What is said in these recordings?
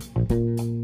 Thank you.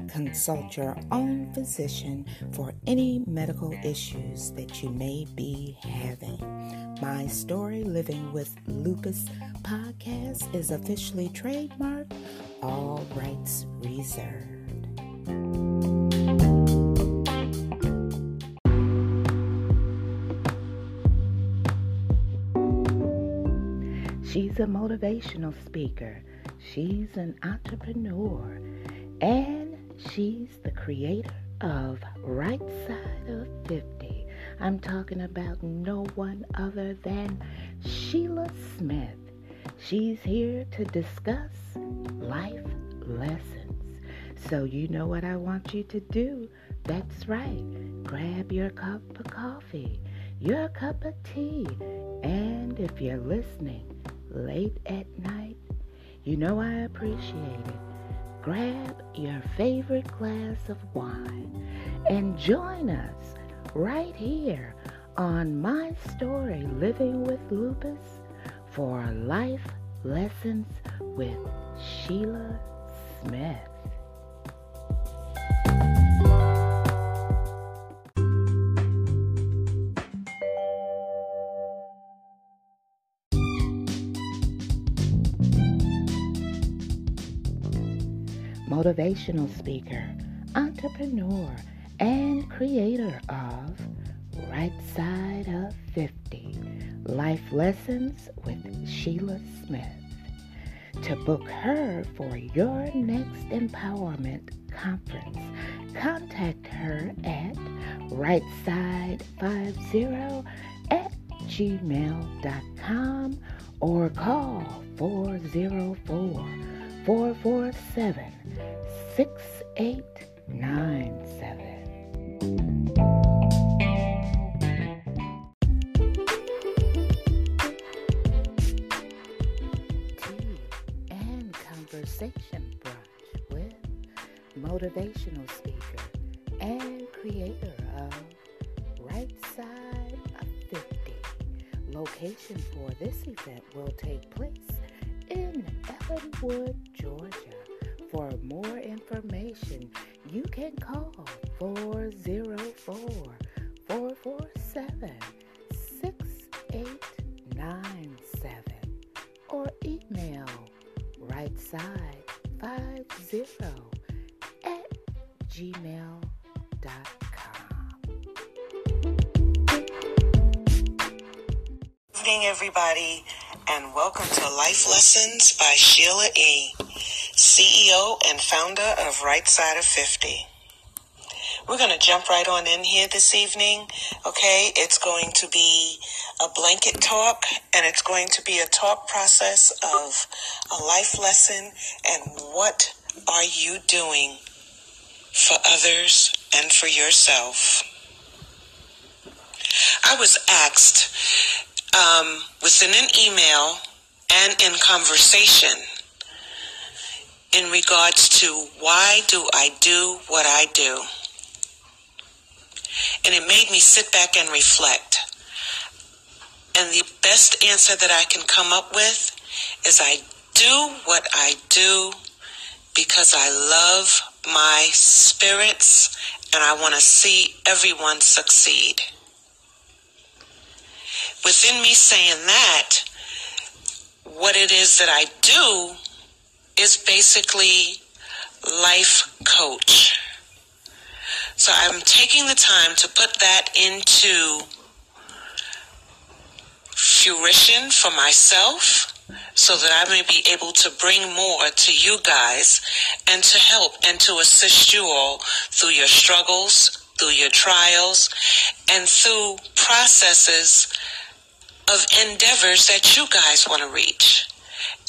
consult your own physician for any medical issues that you may be having. My Story Living with Lupus podcast is officially trademarked, all rights reserved. She's a motivational speaker. She's an entrepreneur. She's the creator of Right Side of 50. I'm talking about no one other than Sheila Smith. She's here to discuss life lessons. So, you know what I want you to do? That's right. Grab your cup of coffee, your cup of tea, and if you're listening, late at night, you know I appreciate it. Grab your favorite glass of wine and join us right here on My Story Living with Lupus for Life Lessons with Sheila Smith. Motivational speaker, entrepreneur, and creator of Right Side of 50 Life Lessons with Sheila Smith. To book her for your next empowerment conference, contact her at rightside50 at gmail.com or call 404 447 6897. Tea and Conversation Brunch with motivational speaker and creator of Right Side of 50. Location for this event will take place in Ellenwood, Georgia. For more information, you can call 404 447 6897 or email rightside50 at gmail.com. evening, everybody, and welcome to Life Lessons by Sheila E., CEO and founder of Right Side of 50. We're going to jump right on in here this evening, okay? It's going to be a blanket talk, and it's going to be a talk process of a life lesson and what are you doing for others and for yourself. I was asked um, within an email and in conversation in regards to why do I do what I do? And it made me sit back and reflect. And the best answer that I can come up with is I do what I do because I love my spirits and I want to see everyone succeed within me saying that, what it is that I do is basically life coach. So I'm taking the time to put that into fruition for myself so that I may be able to bring more to you guys and to help and to assist you all through your struggles, through your trials, and through processes of endeavors that you guys want to reach.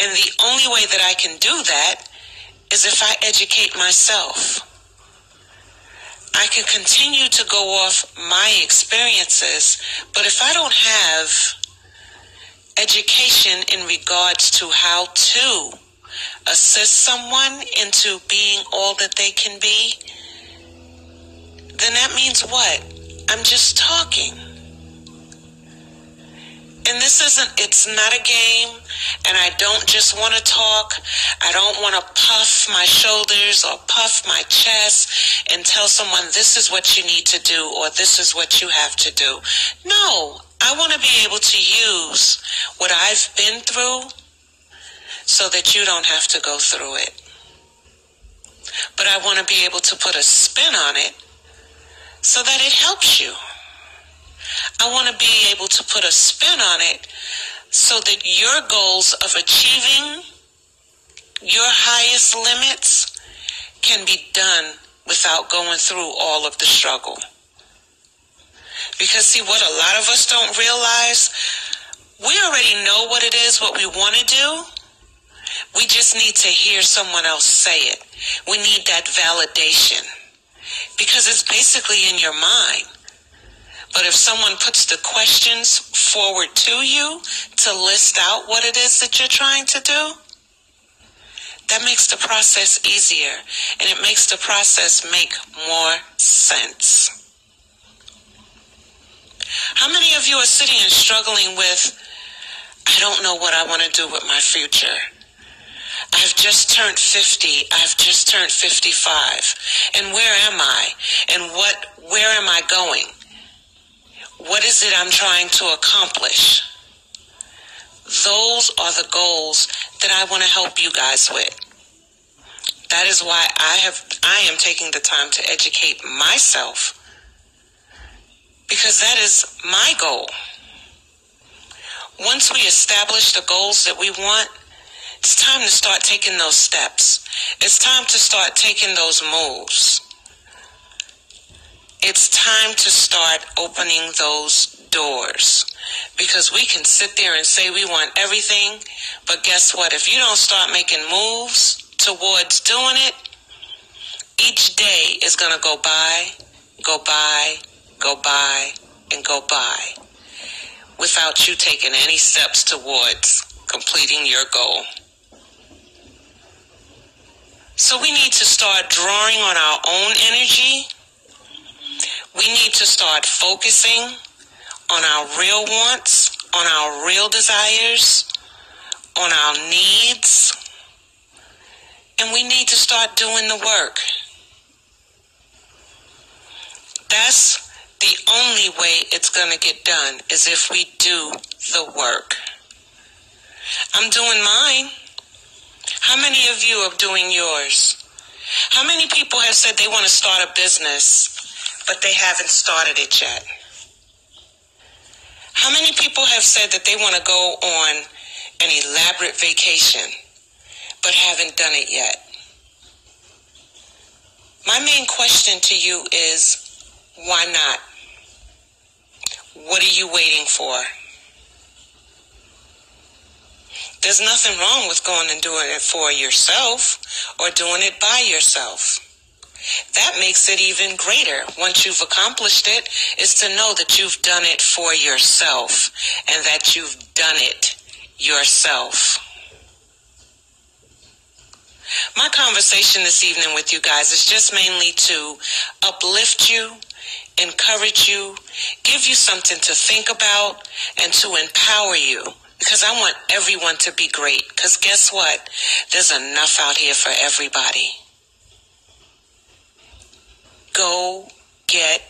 And the only way that I can do that is if I educate myself. I can continue to go off my experiences, but if I don't have education in regards to how to assist someone into being all that they can be, then that means what? I'm just talking. And this isn't, it's not a game, and I don't just want to talk. I don't want to puff my shoulders or puff my chest and tell someone this is what you need to do or this is what you have to do. No, I want to be able to use what I've been through so that you don't have to go through it. But I want to be able to put a spin on it so that it helps you. I want to be able to put a spin on it so that your goals of achieving your highest limits can be done without going through all of the struggle. Because, see, what a lot of us don't realize, we already know what it is, what we want to do. We just need to hear someone else say it. We need that validation because it's basically in your mind. But if someone puts the questions forward to you to list out what it is that you're trying to do, that makes the process easier and it makes the process make more sense. How many of you are sitting and struggling with, I don't know what I want to do with my future? I've just turned 50. I've just turned 55. And where am I? And what, where am I going? What is it I'm trying to accomplish? Those are the goals that I want to help you guys with. That is why I have, I am taking the time to educate myself because that is my goal. Once we establish the goals that we want, it's time to start taking those steps. It's time to start taking those moves. It's time to start opening those doors. Because we can sit there and say we want everything, but guess what? If you don't start making moves towards doing it, each day is going to go by, go by, go by, and go by without you taking any steps towards completing your goal. So we need to start drawing on our own energy. We need to start focusing on our real wants, on our real desires, on our needs. And we need to start doing the work. That's the only way it's going to get done is if we do the work. I'm doing mine. How many of you are doing yours? How many people have said they want to start a business, but they haven't started it yet? How many people have said that they want to go on an elaborate vacation, but haven't done it yet? My main question to you is, why not? What are you waiting for? There's nothing wrong with going and doing it for yourself or doing it by yourself. That makes it even greater once you've accomplished it is to know that you've done it for yourself and that you've done it yourself. My conversation this evening with you guys is just mainly to uplift you, encourage you, give you something to think about, and to empower you. Because I want everyone to be great. Because guess what? There's enough out here for everybody. Go get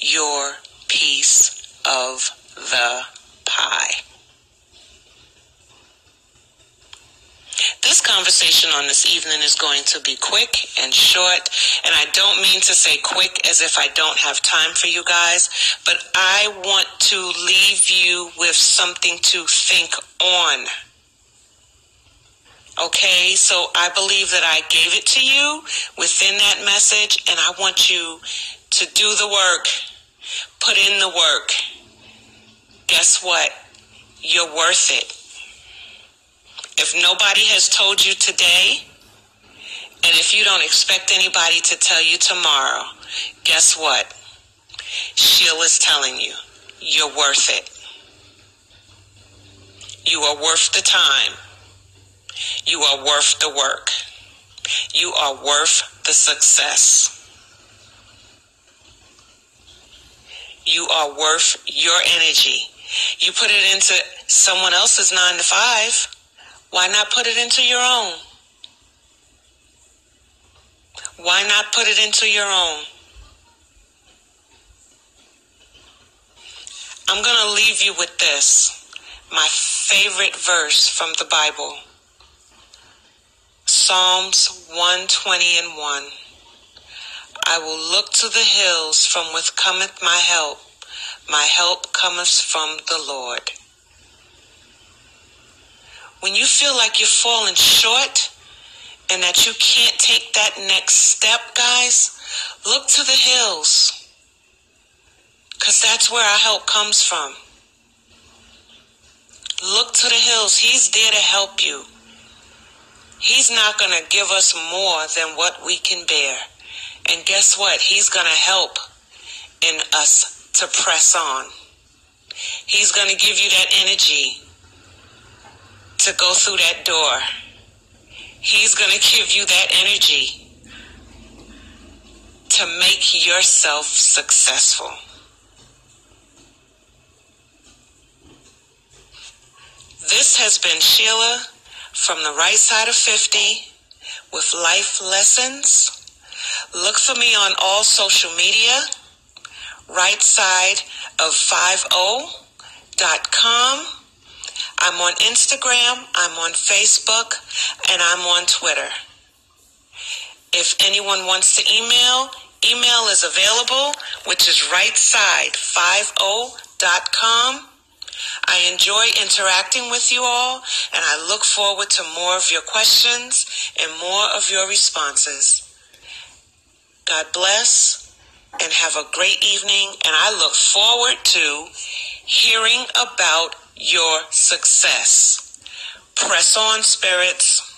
your piece of the pie. This conversation on this evening is going to be quick and short, and I don't mean to say quick as if I don't have time for you guys, but I want to leave you with something to think on. Okay, so I believe that I gave it to you within that message, and I want you to do the work, put in the work. Guess what? You're worth it If nobody has told you today, and if you don't expect anybody to tell you tomorrow, guess what? Sheila's telling you, you're worth it. You are worth the time. You are worth the work. You are worth the success. You are worth your energy. You put it into someone else's nine to five. Why not put it into your own? Why not put it into your own? I'm going to leave you with this my favorite verse from the Bible Psalms 120 and 1. I will look to the hills from which cometh my help. My help cometh from the Lord. When you feel like you're falling short and that you can't take that next step, guys, look to the hills. Because that's where our help comes from. Look to the hills. He's there to help you. He's not going to give us more than what we can bear. And guess what? He's going to help in us to press on. He's going to give you that energy to go through that door. He's going to give you that energy to make yourself successful. This has been Sheila from the right side of 50 with life lessons. Look for me on all social media, right side of 50.com. I'm on Instagram, I'm on Facebook, and I'm on Twitter. If anyone wants to email, email is available, which is right side 50.com. I enjoy interacting with you all, and I look forward to more of your questions and more of your responses. God bless and have a great evening, and I look forward to hearing about your success. Press on, spirits.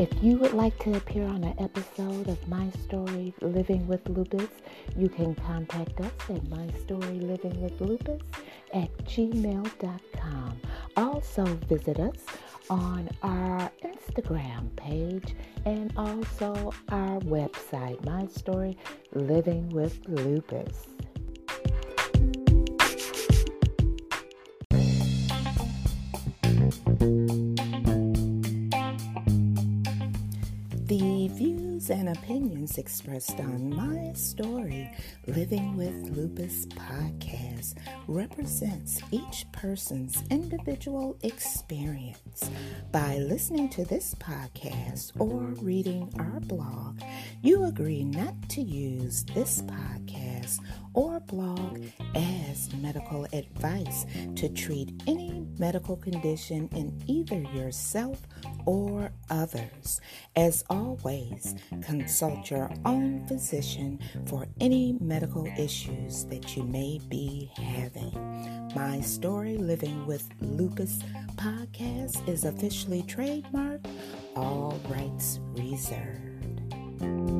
If you would like to appear on an episode of My Story Living with Lupus, you can contact us at mystorylivingwithlupus at gmail.com. Also visit us on our Instagram page and also our website, My Story Living with Lupus. And opinions expressed on my story, Living with Lupus podcast, represents each person's individual experience. By listening to this podcast or reading our blog, you agree not to use this podcast or blog as medical advice to treat any medical condition in either yourself or others. As always, consult your own physician for any medical issues that you may be having. My Story Living with Lupus podcast is officially trademarked, all rights reserved.